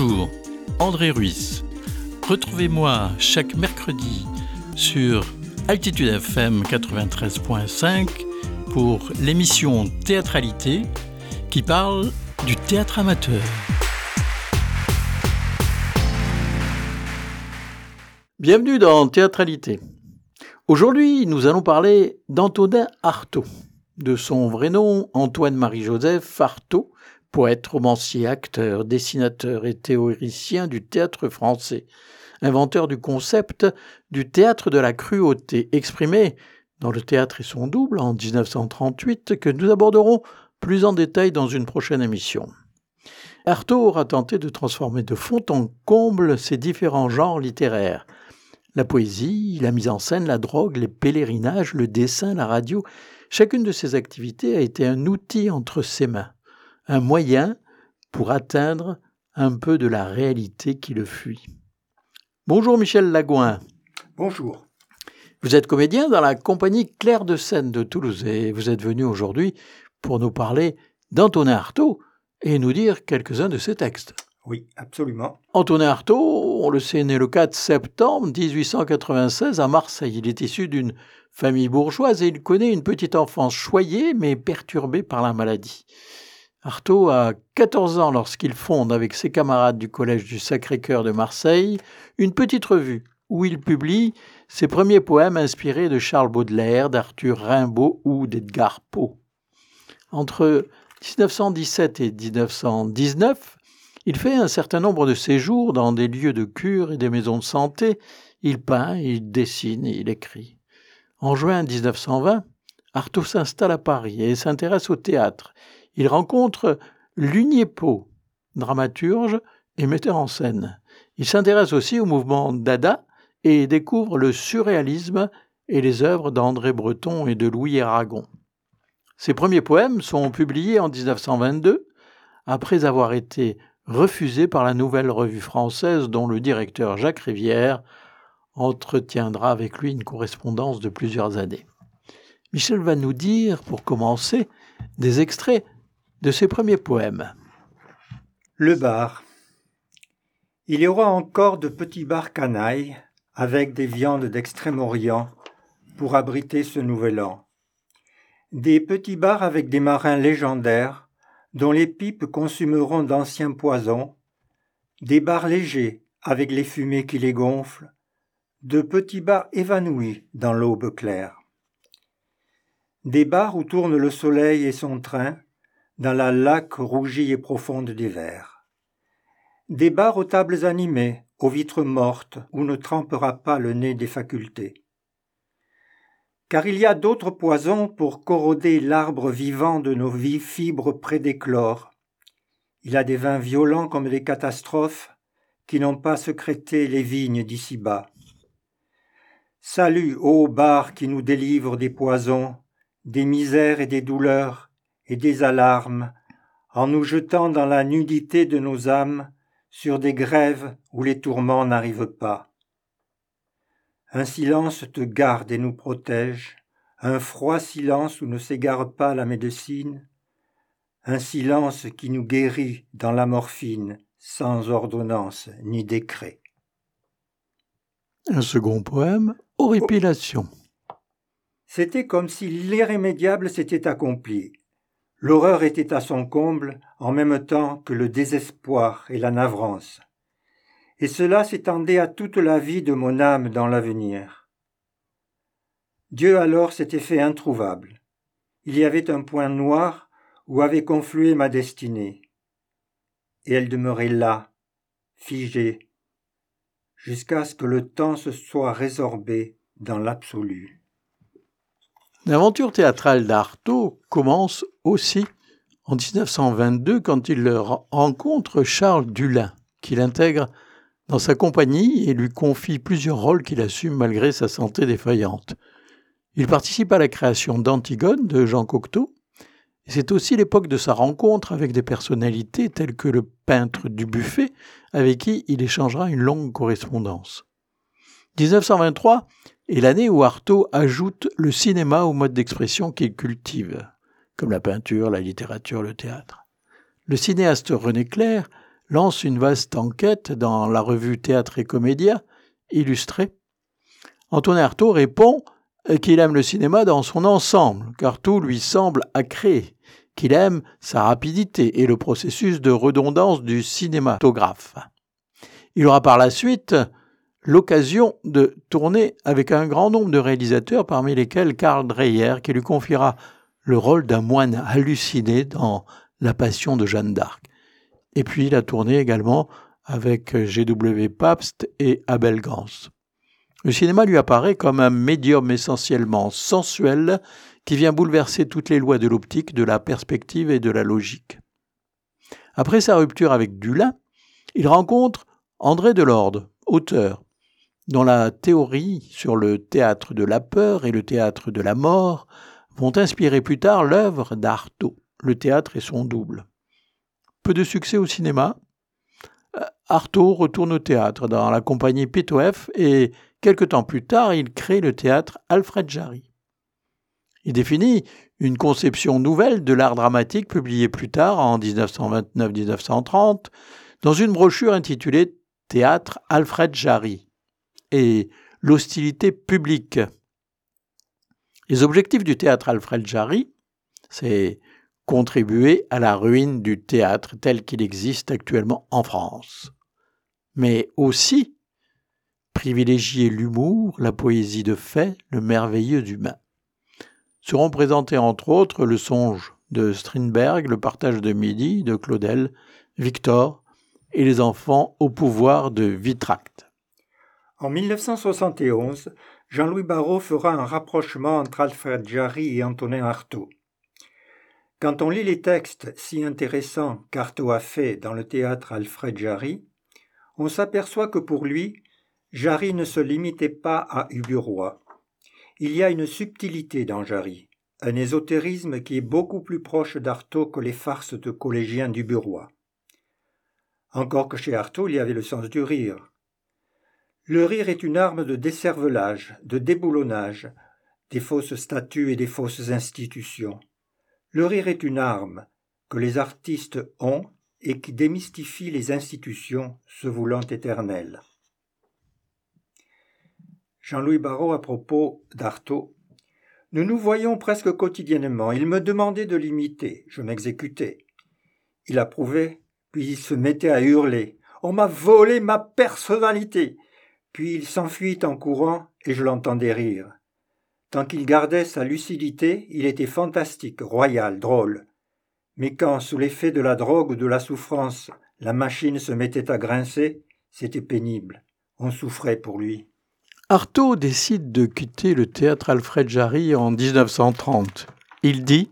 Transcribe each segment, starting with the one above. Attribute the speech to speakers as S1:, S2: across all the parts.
S1: Bonjour, André Ruiz. Retrouvez-moi chaque mercredi sur Altitude FM 93.5 pour l'émission Théâtralité qui parle du théâtre amateur. Bienvenue dans Théâtralité. Aujourd'hui, nous allons parler d'Antonin Artaud, de son vrai nom Antoine-Marie-Joseph Artaud, poète, romancier, acteur, dessinateur et théoricien du théâtre français, inventeur du concept du théâtre de la cruauté, exprimé dans le théâtre et son double en 1938, que nous aborderons plus en détail dans une prochaine émission. Artaud aura tenté de transformer de fond en comble ces différents genres littéraires. La poésie, la mise en scène, la drogue, les pèlerinages, le dessin, la radio, chacune de ces activités a été un outil entre ses mains un moyen pour atteindre un peu de la réalité qui le fuit. Bonjour Michel Lagouin.
S2: Bonjour.
S1: Vous êtes comédien dans la compagnie Claire de Seine de Toulouse et vous êtes venu aujourd'hui pour nous parler d'Antonin Artaud et nous dire quelques-uns de ses textes.
S2: Oui, absolument.
S1: Antonin Artaud, on le sait, né le 4 septembre 1896 à Marseille. Il est issu d'une famille bourgeoise et il connaît une petite enfance choyée mais perturbée par la maladie. Artaud a 14 ans lorsqu'il fonde avec ses camarades du Collège du Sacré-Cœur de Marseille une petite revue où il publie ses premiers poèmes inspirés de Charles Baudelaire, d'Arthur Rimbaud ou d'Edgar Poe. Entre 1917 et 1919, il fait un certain nombre de séjours dans des lieux de cure et des maisons de santé. Il peint, il dessine et il écrit. En juin 1920, Artaud s'installe à Paris et s'intéresse au théâtre. Il rencontre Lugnepo, dramaturge et metteur en scène. Il s'intéresse aussi au mouvement Dada et découvre le surréalisme et les œuvres d'André Breton et de Louis Aragon. Ses premiers poèmes sont publiés en 1922, après avoir été refusés par la Nouvelle Revue française dont le directeur Jacques Rivière entretiendra avec lui une correspondance de plusieurs années. Michel va nous dire, pour commencer, des extraits de ses premiers poèmes.
S2: Le bar. Il y aura encore de petits bars canailles avec des viandes d'Extrême-Orient pour abriter ce nouvel an. Des petits bars avec des marins légendaires dont les pipes consumeront d'anciens poisons, des bars légers avec les fumées qui les gonflent, de petits bars évanouis dans l'aube claire. Des bars où tourne le soleil et son train, dans la laque rougie et profonde des vers. Des bars aux tables animées, aux vitres mortes, où ne trempera pas le nez des facultés. Car il y a d'autres poisons pour corroder l'arbre vivant de nos vies fibres près d'éclore. Il y a des vins violents comme des catastrophes qui n'ont pas secrété les vignes d'ici-bas. Salut, ô bar qui nous délivre des poisons, des misères et des douleurs, et des alarmes, en nous jetant dans la nudité de nos âmes sur des grèves où les tourments n'arrivent pas. Un silence te garde et nous protège, un froid silence où ne s'égare pas la médecine, un silence qui nous guérit dans la morphine sans ordonnance ni décret.
S1: Un second poème, Horripilation.
S2: C'était comme si l'irrémédiable s'était accompli. L'horreur était à son comble en même temps que le désespoir et la navrance. Et cela s'étendait à toute la vie de mon âme dans l'avenir. Dieu alors s'était fait introuvable. Il y avait un point noir où avait conflué ma destinée. Et elle demeurait là, figée, jusqu'à ce que le temps se soit résorbé dans l'absolu.
S1: L'aventure théâtrale d'Artaud commence aussi en 1922 quand il rencontre Charles Dulin, qu'il intègre dans sa compagnie et lui confie plusieurs rôles qu'il assume malgré sa santé défaillante. Il participe à la création d'Antigone de Jean Cocteau. C'est aussi l'époque de sa rencontre avec des personnalités telles que le peintre du buffet, avec qui il échangera une longue correspondance. 1923 est l'année où Artaud ajoute le cinéma au mode d'expression qu'il cultive, comme la peinture, la littérature, le théâtre. Le cinéaste René Clair lance une vaste enquête dans la revue Théâtre et Comédia, illustrée. Antonin Artaud répond qu'il aime le cinéma dans son ensemble, car tout lui semble créer, qu'il aime sa rapidité et le processus de redondance du cinématographe. Il aura par la suite l'occasion de tourner avec un grand nombre de réalisateurs, parmi lesquels Karl Dreyer, qui lui confiera le rôle d'un moine halluciné dans La Passion de Jeanne d'Arc. Et puis il a tourné également avec G.W. Pabst et Abel Gans. Le cinéma lui apparaît comme un médium essentiellement sensuel qui vient bouleverser toutes les lois de l'optique, de la perspective et de la logique. Après sa rupture avec Dulin, il rencontre André Delorde, auteur, dont la théorie sur le théâtre de la peur et le théâtre de la mort vont inspirer plus tard l'œuvre d'Artaud, le théâtre et son double. Peu de succès au cinéma, euh, Artaud retourne au théâtre dans la compagnie Pitof et Quelque temps plus tard, il crée le théâtre Alfred Jarry. Il définit une conception nouvelle de l'art dramatique publiée plus tard, en 1929-1930, dans une brochure intitulée Théâtre Alfred Jarry et l'hostilité publique. Les objectifs du théâtre Alfred Jarry, c'est contribuer à la ruine du théâtre tel qu'il existe actuellement en France, mais aussi privilégier l'humour, la poésie de fait, le merveilleux humain. Seront présentés entre autres le songe de Strindberg, le partage de midi de Claudel, Victor et les enfants au pouvoir de Vitracte.
S2: En 1971, Jean-Louis Barrault fera un rapprochement entre Alfred Jarry et Antonin Artaud. Quand on lit les textes si intéressants qu'Artaud a faits dans le théâtre Alfred Jarry, on s'aperçoit que pour lui, Jarry ne se limitait pas à Uburoy. Il y a une subtilité dans Jarry, un ésotérisme qui est beaucoup plus proche d'Artaud que les farces de collégiens d'Uburoy. Encore que chez Artaud il y avait le sens du rire. Le rire est une arme de décervelage, de déboulonnage, des fausses statues et des fausses institutions. Le rire est une arme que les artistes ont et qui démystifie les institutions se voulant éternelles. Jean-Louis Barrault à propos d'Artaud. Nous nous voyons presque quotidiennement. Il me demandait de l'imiter. Je m'exécutais. Il approuvait, puis il se mettait à hurler. On m'a volé ma personnalité. Puis il s'enfuit en courant et je l'entendais rire. Tant qu'il gardait sa lucidité, il était fantastique, royal, drôle. Mais quand, sous l'effet de la drogue ou de la souffrance, la machine se mettait à grincer, c'était pénible. On souffrait pour lui.
S1: Artaud décide de quitter le théâtre Alfred Jarry en 1930. Il dit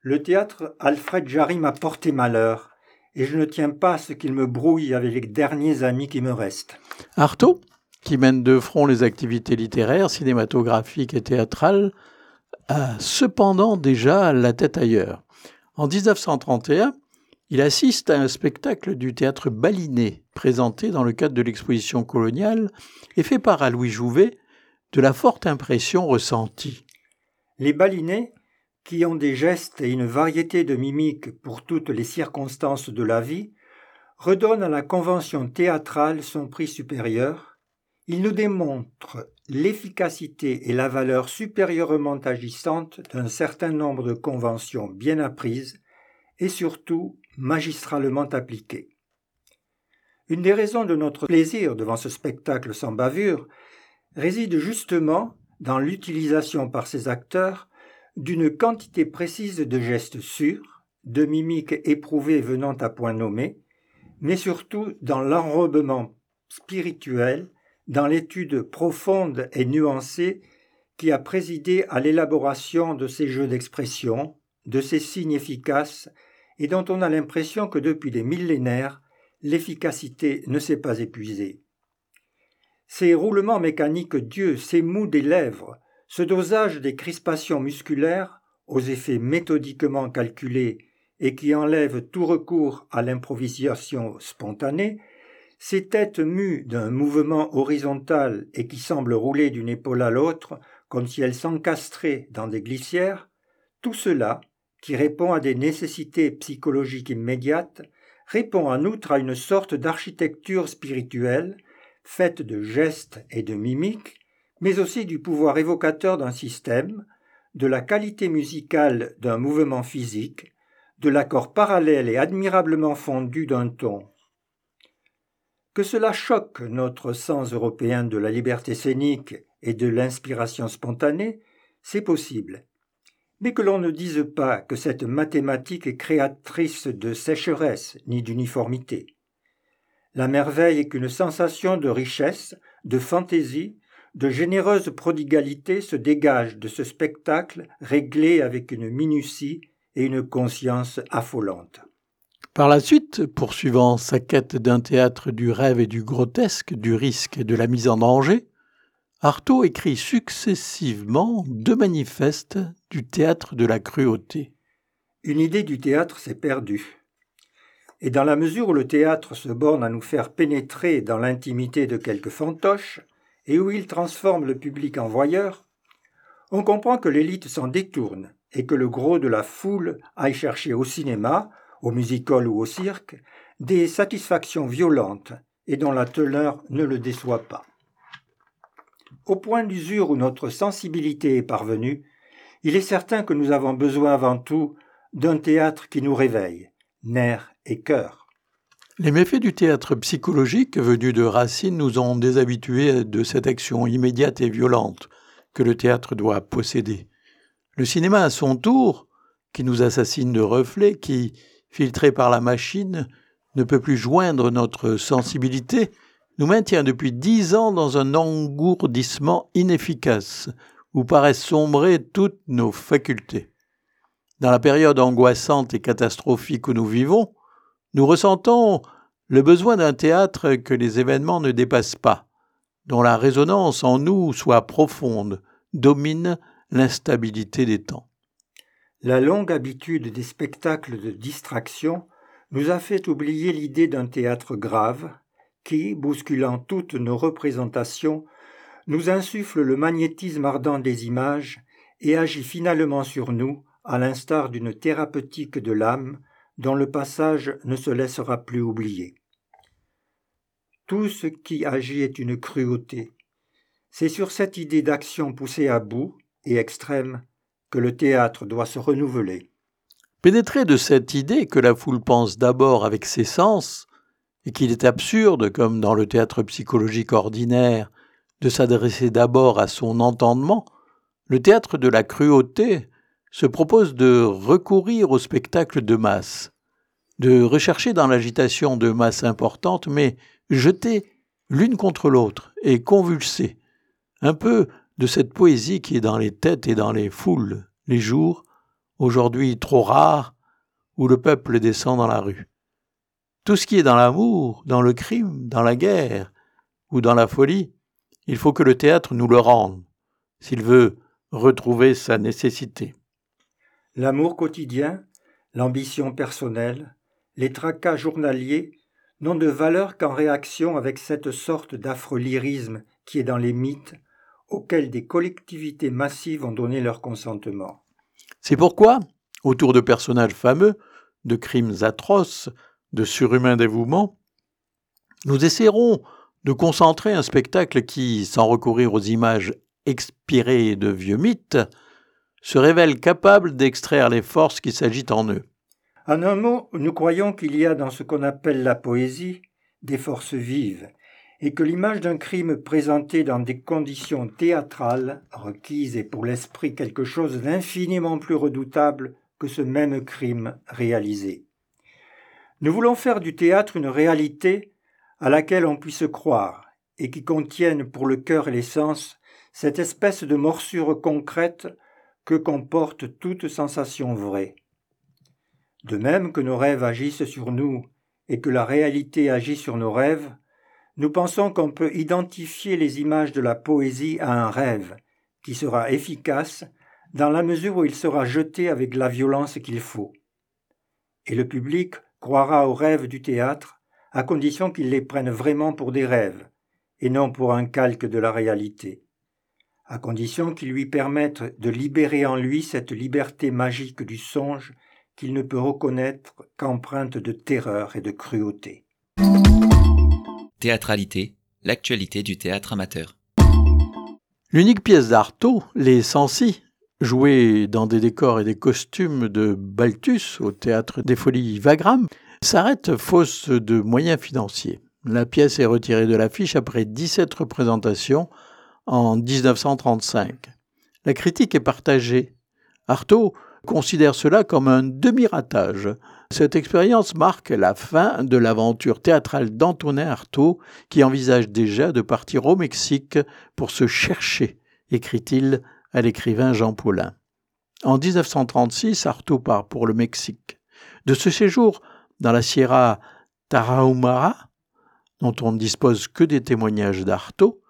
S2: Le théâtre Alfred Jarry m'a porté malheur, et je ne tiens pas à ce qu'il me brouille avec les derniers amis qui me restent.
S1: Artaud, qui mène de front les activités littéraires, cinématographiques et théâtrales, a cependant déjà la tête ailleurs. En 1931, il assiste à un spectacle du théâtre Baliné, présenté dans le cadre de l'exposition coloniale, et fait part à Louis Jouvet de la forte impression ressentie.
S2: Les Balinais, qui ont des gestes et une variété de mimiques pour toutes les circonstances de la vie, redonnent à la convention théâtrale son prix supérieur. Ils nous démontrent l'efficacité et la valeur supérieurement agissante d'un certain nombre de conventions bien apprises et surtout magistralement appliqué. Une des raisons de notre plaisir devant ce spectacle sans bavure réside justement dans l'utilisation par ces acteurs d'une quantité précise de gestes sûrs, de mimiques éprouvées venant à point nommé, mais surtout dans l'enrobement spirituel, dans l'étude profonde et nuancée qui a présidé à l'élaboration de ces jeux d'expression, de ces signes efficaces et dont on a l'impression que depuis des millénaires, l'efficacité ne s'est pas épuisée. Ces roulements mécaniques d'yeux, ces mous des lèvres, ce dosage des crispations musculaires, aux effets méthodiquement calculés et qui enlèvent tout recours à l'improvisation spontanée, ces têtes mues d'un mouvement horizontal et qui semblent rouler d'une épaule à l'autre comme si elles s'encastraient dans des glissières, tout cela qui répond à des nécessités psychologiques immédiates, répond en outre à une sorte d'architecture spirituelle faite de gestes et de mimiques, mais aussi du pouvoir évocateur d'un système, de la qualité musicale d'un mouvement physique, de l'accord parallèle et admirablement fondu d'un ton. Que cela choque notre sens européen de la liberté scénique et de l'inspiration spontanée, c'est possible. Mais que l'on ne dise pas que cette mathématique est créatrice de sécheresse ni d'uniformité. La merveille est qu'une sensation de richesse, de fantaisie, de généreuse prodigalité se dégage de ce spectacle réglé avec une minutie et une conscience affolante.
S1: Par la suite, poursuivant sa quête d'un théâtre du rêve et du grotesque, du risque et de la mise en danger, Artaud écrit successivement deux manifestes du théâtre de la cruauté.
S2: Une idée du théâtre s'est perdue. Et dans la mesure où le théâtre se borne à nous faire pénétrer dans l'intimité de quelques fantoches, et où il transforme le public en voyeur, on comprend que l'élite s'en détourne et que le gros de la foule aille chercher au cinéma, au musical ou au cirque, des satisfactions violentes et dont la teneur ne le déçoit pas. Au point d'usure où notre sensibilité est parvenue, il est certain que nous avons besoin avant tout d'un théâtre qui nous réveille, nerfs et cœur.
S1: Les méfaits du théâtre psychologique venus de Racine nous ont déshabitués de cette action immédiate et violente que le théâtre doit posséder. Le cinéma, à son tour, qui nous assassine de reflets, qui, filtré par la machine, ne peut plus joindre notre sensibilité, nous maintient depuis dix ans dans un engourdissement inefficace, où paraissent sombrer toutes nos facultés. Dans la période angoissante et catastrophique où nous vivons, nous ressentons le besoin d'un théâtre que les événements ne dépassent pas, dont la résonance en nous soit profonde, domine l'instabilité des temps.
S2: La longue habitude des spectacles de distraction nous a fait oublier l'idée d'un théâtre grave qui, bousculant toutes nos représentations, nous insuffle le magnétisme ardent des images et agit finalement sur nous, à l'instar d'une thérapeutique de l'âme dont le passage ne se laissera plus oublier. Tout ce qui agit est une cruauté. C'est sur cette idée d'action poussée à bout, et extrême que le théâtre doit se renouveler.
S1: Pénétré de cette idée que la foule pense d'abord avec ses sens, et qu'il est absurde, comme dans le théâtre psychologique ordinaire, de s'adresser d'abord à son entendement, le théâtre de la cruauté se propose de recourir au spectacle de masse, de rechercher dans l'agitation de masses importantes, mais jetées l'une contre l'autre et convulsées, un peu de cette poésie qui est dans les têtes et dans les foules, les jours, aujourd'hui trop rares, où le peuple descend dans la rue. Tout ce qui est dans l'amour, dans le crime, dans la guerre ou dans la folie, il faut que le théâtre nous le rende, s'il veut retrouver sa nécessité.
S2: L'amour quotidien, l'ambition personnelle, les tracas journaliers n'ont de valeur qu'en réaction avec cette sorte d'affreux lyrisme qui est dans les mythes, auxquels des collectivités massives ont donné leur consentement.
S1: C'est pourquoi, autour de personnages fameux, de crimes atroces, de surhumains dévouements, nous essaierons de concentrer un spectacle qui, sans recourir aux images expirées de vieux mythes, se révèle capable d'extraire les forces qui s'agitent en eux.
S2: En un mot, nous croyons qu'il y a dans ce qu'on appelle la poésie des forces vives et que l'image d'un crime présenté dans des conditions théâtrales requise est pour l'esprit quelque chose d'infiniment plus redoutable que ce même crime réalisé. Nous voulons faire du théâtre une réalité à laquelle on puisse croire et qui contienne pour le cœur et les sens cette espèce de morsure concrète que comporte toute sensation vraie. De même que nos rêves agissent sur nous et que la réalité agit sur nos rêves, nous pensons qu'on peut identifier les images de la poésie à un rêve, qui sera efficace dans la mesure où il sera jeté avec la violence qu'il faut. Et le public croira aux rêves du théâtre, à condition qu'il les prenne vraiment pour des rêves, et non pour un calque de la réalité, à condition qu'ils lui permettent de libérer en lui cette liberté magique du songe qu'il ne peut reconnaître qu'empreinte de terreur et de cruauté.
S3: Théâtralité, l'actualité du théâtre amateur.
S1: L'unique pièce d'Artaud, Les Sensi, jouée dans des décors et des costumes de Balthus au théâtre des Folies Wagram, s'arrête fausse de moyens financiers. La pièce est retirée de l'affiche après 17 représentations en 1935. La critique est partagée. Artaud considère cela comme un demi-ratage. Cette expérience marque la fin de l'aventure théâtrale d'Antonin Artaud, qui envisage déjà de partir au Mexique pour se chercher, écrit-il à l'écrivain Jean Paulin. En 1936, Artaud part pour le Mexique. De ce séjour dans la Sierra Tarahumara, dont on ne dispose que des témoignages d'Artaud,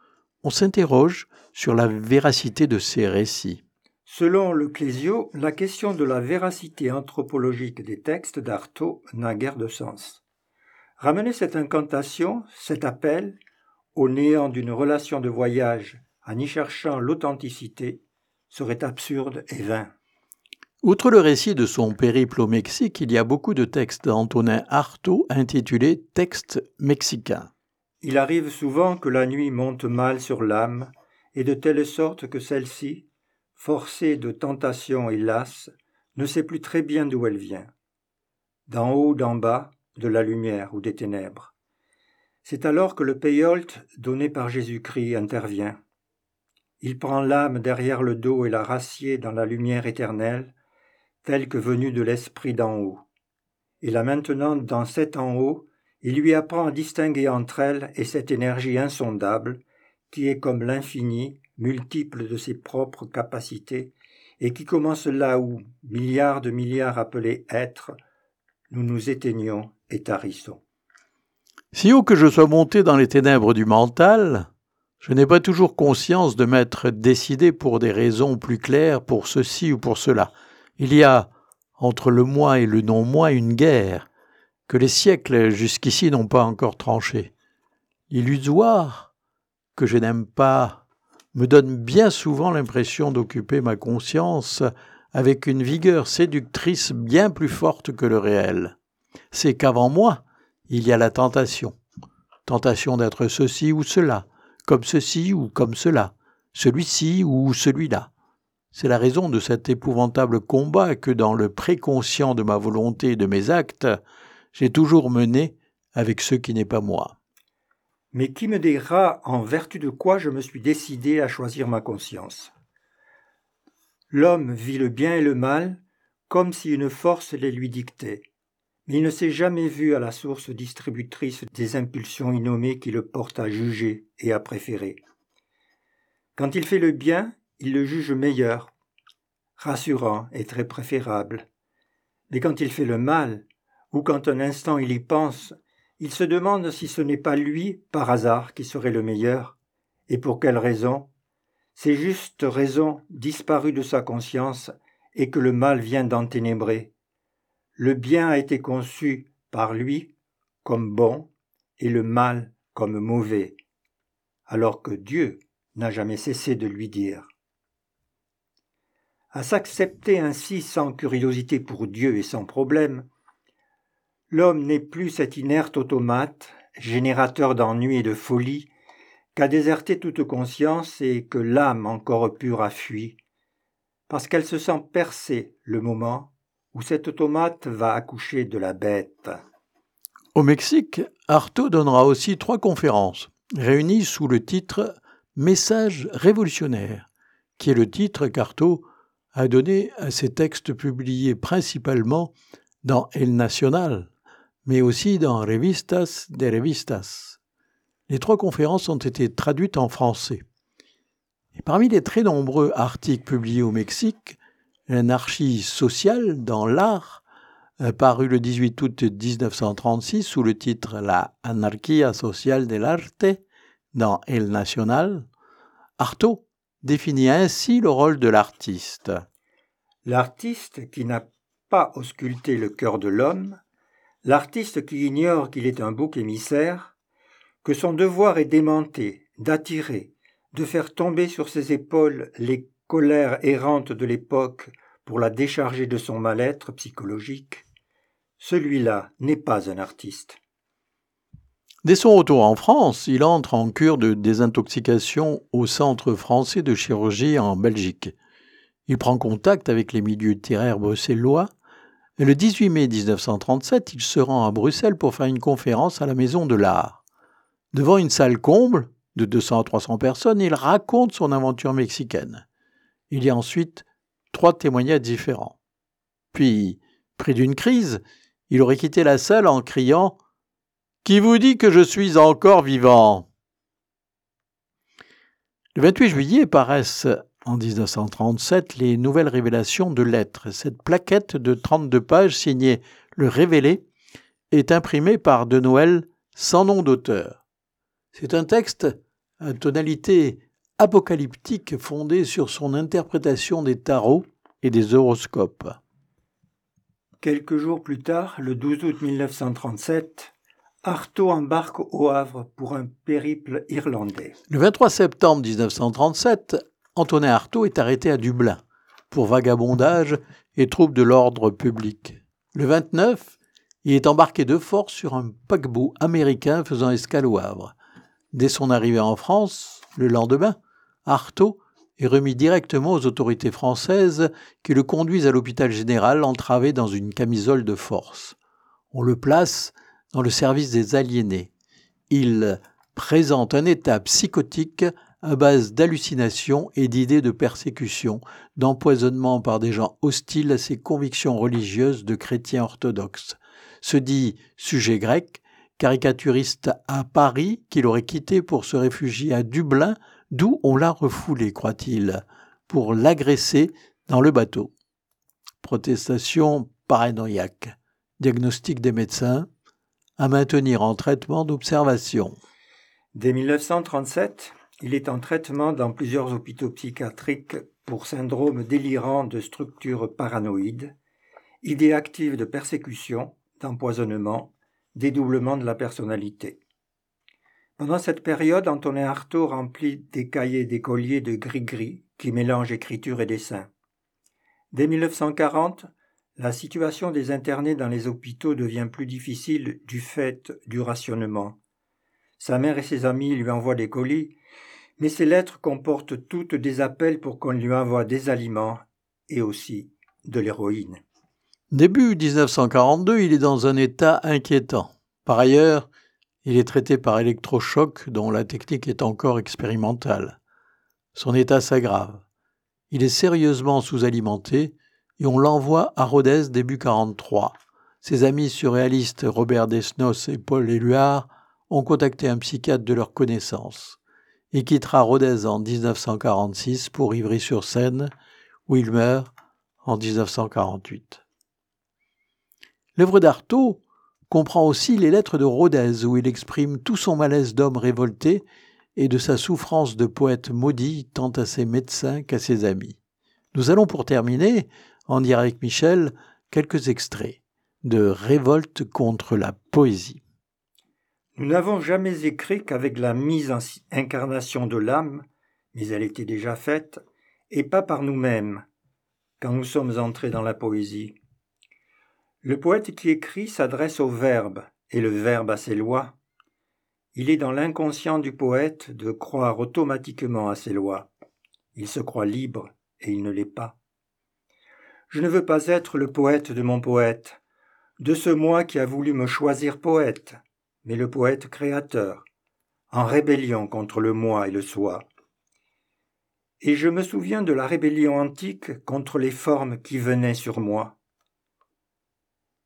S1: on s'interroge sur la véracité de ces récits.
S2: Selon le Clésio, la question de la véracité anthropologique des textes d'Artaud n'a guère de sens. Ramener cette incantation, cet appel, au néant d'une relation de voyage en y cherchant l'authenticité, serait absurde et vain.
S1: Outre le récit de son périple au Mexique, il y a beaucoup de textes d'Antonin Artaud intitulés Textes mexicains.
S2: Il arrive souvent que la nuit monte mal sur l'âme, et de telle sorte que celle-ci, forcée de tentation et lasse, ne sait plus très bien d'où elle vient. D'en haut, d'en bas, de la lumière ou des ténèbres. C'est alors que le payolt donné par Jésus-Christ intervient. Il prend l'âme derrière le dos et la rassied dans la lumière éternelle, telle que venue de l'Esprit d'en haut. Et la maintenant dans cet en haut, il lui apprend à distinguer entre elles et cette énergie insondable, qui est comme l'infini, multiple de ses propres capacités, et qui commence là où, milliards de milliards appelés êtres, nous nous éteignons et tarissons.
S1: Si haut que je sois monté dans les ténèbres du mental, je n'ai pas toujours conscience de m'être décidé pour des raisons plus claires pour ceci ou pour cela. Il y a entre le moi et le non-moi une guerre que les siècles jusqu'ici n'ont pas encore tranchée. L'illusoire, que je n'aime pas, me donne bien souvent l'impression d'occuper ma conscience avec une vigueur séductrice bien plus forte que le réel. C'est qu'avant moi, il y a la tentation. Tentation d'être ceci ou cela, comme ceci ou comme cela, celui-ci ou celui-là. C'est la raison de cet épouvantable combat que dans le préconscient de ma volonté et de mes actes, j'ai toujours mené avec ce qui n'est pas moi.
S2: Mais qui me dira en vertu de quoi je me suis décidé à choisir ma conscience? L'homme vit le bien et le mal comme si une force les lui dictait, mais il ne s'est jamais vu à la source distributrice des impulsions innommées qui le portent à juger et à préférer. Quand il fait le bien, il le juge meilleur, rassurant et très préférable. Mais quand il fait le mal, ou quand un instant il y pense, il se demande si ce n'est pas lui, par hasard, qui serait le meilleur, et pour quelle raison? C'est juste raison disparue de sa conscience et que le mal vient d'enténébrer. Le bien a été conçu par lui comme bon et le mal comme mauvais, alors que Dieu n'a jamais cessé de lui dire. À s'accepter ainsi sans curiosité pour Dieu et sans problème, L'homme n'est plus cet inerte automate, générateur d'ennui et de folie, qu'a déserté toute conscience et que l'âme encore pure a fui, parce qu'elle se sent percer le moment où cet automate va accoucher de la bête.
S1: Au Mexique, Artaud donnera aussi trois conférences, réunies sous le titre Message révolutionnaire, qui est le titre qu'Artaud a donné à ses textes publiés principalement dans El Nacional, mais aussi dans Revistas de Revistas. Les trois conférences ont été traduites en français. Et parmi les très nombreux articles publiés au Mexique, l'anarchie sociale dans l'art, euh, paru le 18 août 1936 sous le titre La anarquía social del arte dans El Nacional, Artaud définit ainsi le rôle de l'artiste.
S2: L'artiste qui n'a pas ausculté le cœur de l'homme L'artiste qui ignore qu'il est un bouc émissaire, que son devoir est d'aimanter, d'attirer, de faire tomber sur ses épaules les colères errantes de l'époque pour la décharger de son mal-être psychologique, celui-là n'est pas un artiste.
S1: Dès son retour en France, il entre en cure de désintoxication au Centre français de chirurgie en Belgique. Il prend contact avec les milieux littéraires bruxellois le 18 mai 1937, il se rend à Bruxelles pour faire une conférence à la Maison de l'Art. Devant une salle comble de 200 à 300 personnes, il raconte son aventure mexicaine. Il y a ensuite trois témoignages différents. Puis, pris d'une crise, il aurait quitté la salle en criant Qui vous dit que je suis encore vivant? Le 28 juillet paraissent en 1937 les nouvelles révélations de lettres. Cette plaquette de 32 pages signée Le Révélé est imprimée par De Noël sans nom d'auteur. C'est un texte à tonalité apocalyptique fondé sur son interprétation des tarots et des horoscopes.
S2: Quelques jours plus tard, le 12 août 1937, Artaud embarque au Havre pour un périple irlandais.
S1: Le 23 septembre 1937, Antonin Artaud est arrêté à Dublin pour vagabondage et troubles de l'ordre public. Le 29, il est embarqué de force sur un paquebot américain faisant escale au Havre. Dès son arrivée en France, le lendemain, Artaud est remis directement aux autorités françaises qui le conduisent à l'hôpital général entravé dans une camisole de force. On le place dans le service des aliénés. Il présente un état psychotique à base d'hallucinations et d'idées de persécution, d'empoisonnement par des gens hostiles à ses convictions religieuses de chrétiens orthodoxes. Se dit sujet grec, caricaturiste à Paris qu'il aurait quitté pour se réfugier à Dublin d'où on l'a refoulé, croit-il, pour l'agresser dans le bateau. Protestation paranoïaque. Diagnostic des médecins. À maintenir en traitement d'observation.
S2: Dès 1937, il est en traitement dans plusieurs hôpitaux psychiatriques pour syndrome délirant de structure paranoïde, idées actives de persécution, d'empoisonnement, dédoublement de la personnalité. Pendant cette période, Antonin Artaud remplit des cahiers d'écoliers de gris-gris qui mélangent écriture et dessin. Dès 1940, la situation des internés dans les hôpitaux devient plus difficile du fait du rationnement. Sa mère et ses amis lui envoient des colis, mais ces lettres comportent toutes des appels pour qu'on lui envoie des aliments et aussi de l'héroïne.
S1: Début 1942, il est dans un état inquiétant. Par ailleurs, il est traité par électrochoc dont la technique est encore expérimentale. Son état s'aggrave. Il est sérieusement sous-alimenté et on l'envoie à Rodez début 43. Ses amis surréalistes Robert Desnos et Paul Éluard ont contacté un psychiatre de leur connaissance. Il quittera Rodez en 1946 pour Ivry-sur-Seine, où il meurt en 1948. L'œuvre d'Artaud comprend aussi les lettres de Rodez où il exprime tout son malaise d'homme révolté et de sa souffrance de poète maudit tant à ses médecins qu'à ses amis. Nous allons pour terminer en dire avec Michel quelques extraits de Révolte contre la poésie.
S2: Nous n'avons jamais écrit qu'avec la mise en incarnation de l'âme, mais elle était déjà faite, et pas par nous-mêmes, quand nous sommes entrés dans la poésie. Le poète qui écrit s'adresse au Verbe, et le Verbe à ses lois. Il est dans l'inconscient du poète de croire automatiquement à ses lois. Il se croit libre, et il ne l'est pas. Je ne veux pas être le poète de mon poète, de ce moi qui a voulu me choisir poète, mais le poète créateur, en rébellion contre le moi et le soi. Et je me souviens de la rébellion antique contre les formes qui venaient sur moi.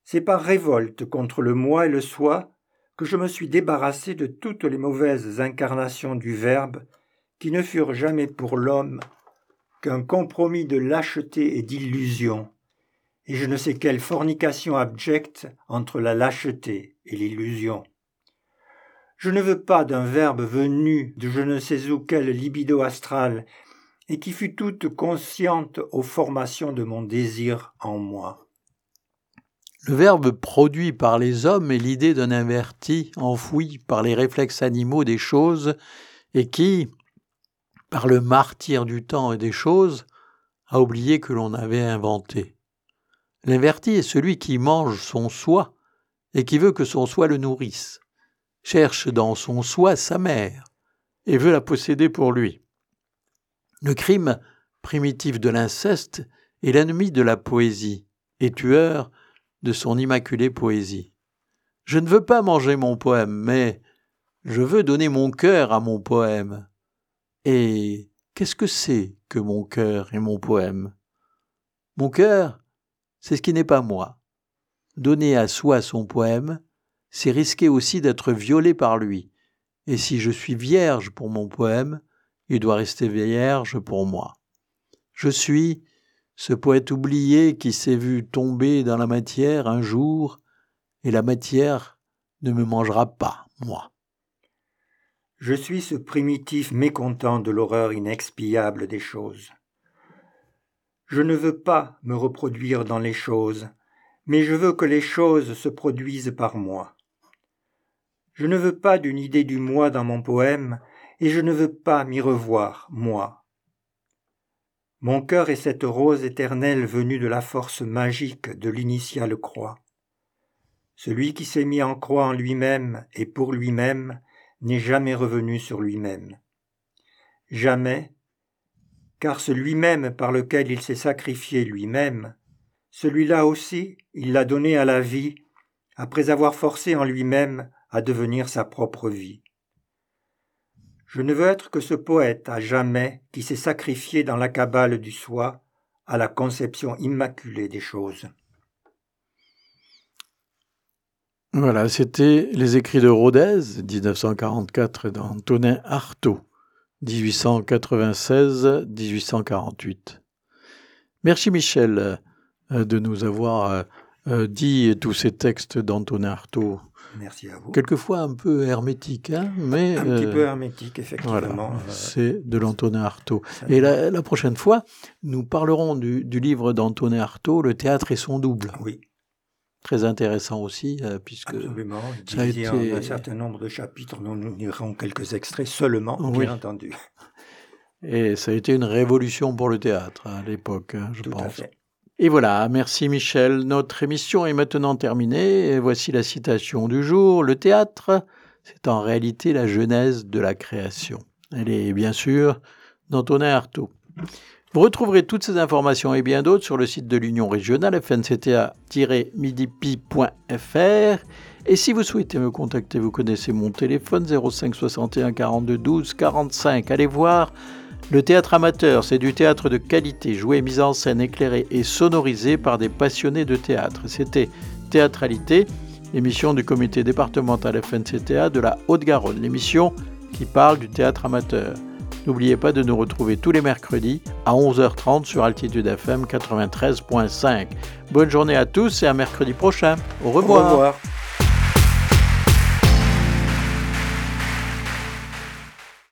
S2: C'est par révolte contre le moi et le soi que je me suis débarrassé de toutes les mauvaises incarnations du Verbe qui ne furent jamais pour l'homme qu'un compromis de lâcheté et d'illusion, et je ne sais quelle fornication abjecte entre la lâcheté et l'illusion. Je ne veux pas d'un verbe venu de je ne sais où quelle libido astrale, et qui fut toute consciente aux formations de mon désir en moi.
S1: Le verbe produit par les hommes est l'idée d'un inverti enfoui par les réflexes animaux des choses et qui, par le martyr du temps et des choses, a oublié que l'on avait inventé. L'inverti est celui qui mange son soi et qui veut que son soi le nourrisse, cherche dans son soi sa mère et veut la posséder pour lui. Le crime primitif de l'inceste est l'ennemi de la poésie et tueur de son immaculée poésie. Je ne veux pas manger mon poème, mais je veux donner mon cœur à mon poème. Et qu'est-ce que c'est que mon cœur et mon poème? Mon cœur, c'est ce qui n'est pas moi. Donner à soi son poème, c'est risquer aussi d'être violé par lui. Et si je suis vierge pour mon poème, il doit rester vierge pour moi. Je suis ce poète oublié qui s'est vu tomber dans la matière un jour, et la matière ne me mangera pas, moi.
S2: Je suis ce primitif mécontent de l'horreur inexpiable des choses. Je ne veux pas me reproduire dans les choses, mais je veux que les choses se produisent par moi. Je ne veux pas d'une idée du moi dans mon poème, et je ne veux pas m'y revoir, moi. Mon cœur est cette rose éternelle venue de la force magique de l'initiale croix. Celui qui s'est mis en croix en lui-même et pour lui-même n'est jamais revenu sur lui-même. Jamais, car celui-même par lequel il s'est sacrifié lui-même, celui-là aussi il l'a donné à la vie, après avoir forcé en lui-même à devenir sa propre vie. Je ne veux être que ce poète à jamais qui s'est sacrifié dans la cabale du soi à la conception immaculée des choses.
S1: Voilà, c'était Les écrits de Rodez, 1944, d'Antonin Artaud. 1896-1848. Merci Michel euh, de nous avoir euh, euh, dit tous ces textes d'Antonin Artaud.
S2: Merci à vous.
S1: Quelquefois un peu hermétique, hein, mais
S2: un petit peu hermétique, effectivement.
S1: c'est de l'Antonin Artaud. Et la, prochaine fois, nous parlerons du, du livre d'Antonin Artaud, Le théâtre et son double.
S2: Oui
S1: très intéressant aussi, euh, puisque
S2: Absolument. ça a été un certain nombre de chapitres dont nous lirons quelques extraits seulement, bien entendu.
S1: Et ça a été une révolution pour le théâtre à l'époque, hein, je pense. Et voilà, merci Michel. Notre émission est maintenant terminée. Et voici la citation du jour. Le théâtre, c'est en réalité la genèse de la création. Elle est bien sûr d'Antonin Artaud. Vous retrouverez toutes ces informations et bien d'autres sur le site de l'Union régionale fncta-midipi.fr. Et si vous souhaitez me contacter, vous connaissez mon téléphone 05 61 42 12 45. Allez voir le théâtre amateur, c'est du théâtre de qualité, joué, mis en scène, éclairé et sonorisé par des passionnés de théâtre. C'était Théâtralité, l'émission du comité départemental FNCTA de la Haute-Garonne, l'émission qui parle du théâtre amateur. N'oubliez pas de nous retrouver tous les mercredis à 11h30 sur Altitude FM 93.5. Bonne journée à tous et à mercredi prochain. Au revoir.
S2: Au revoir.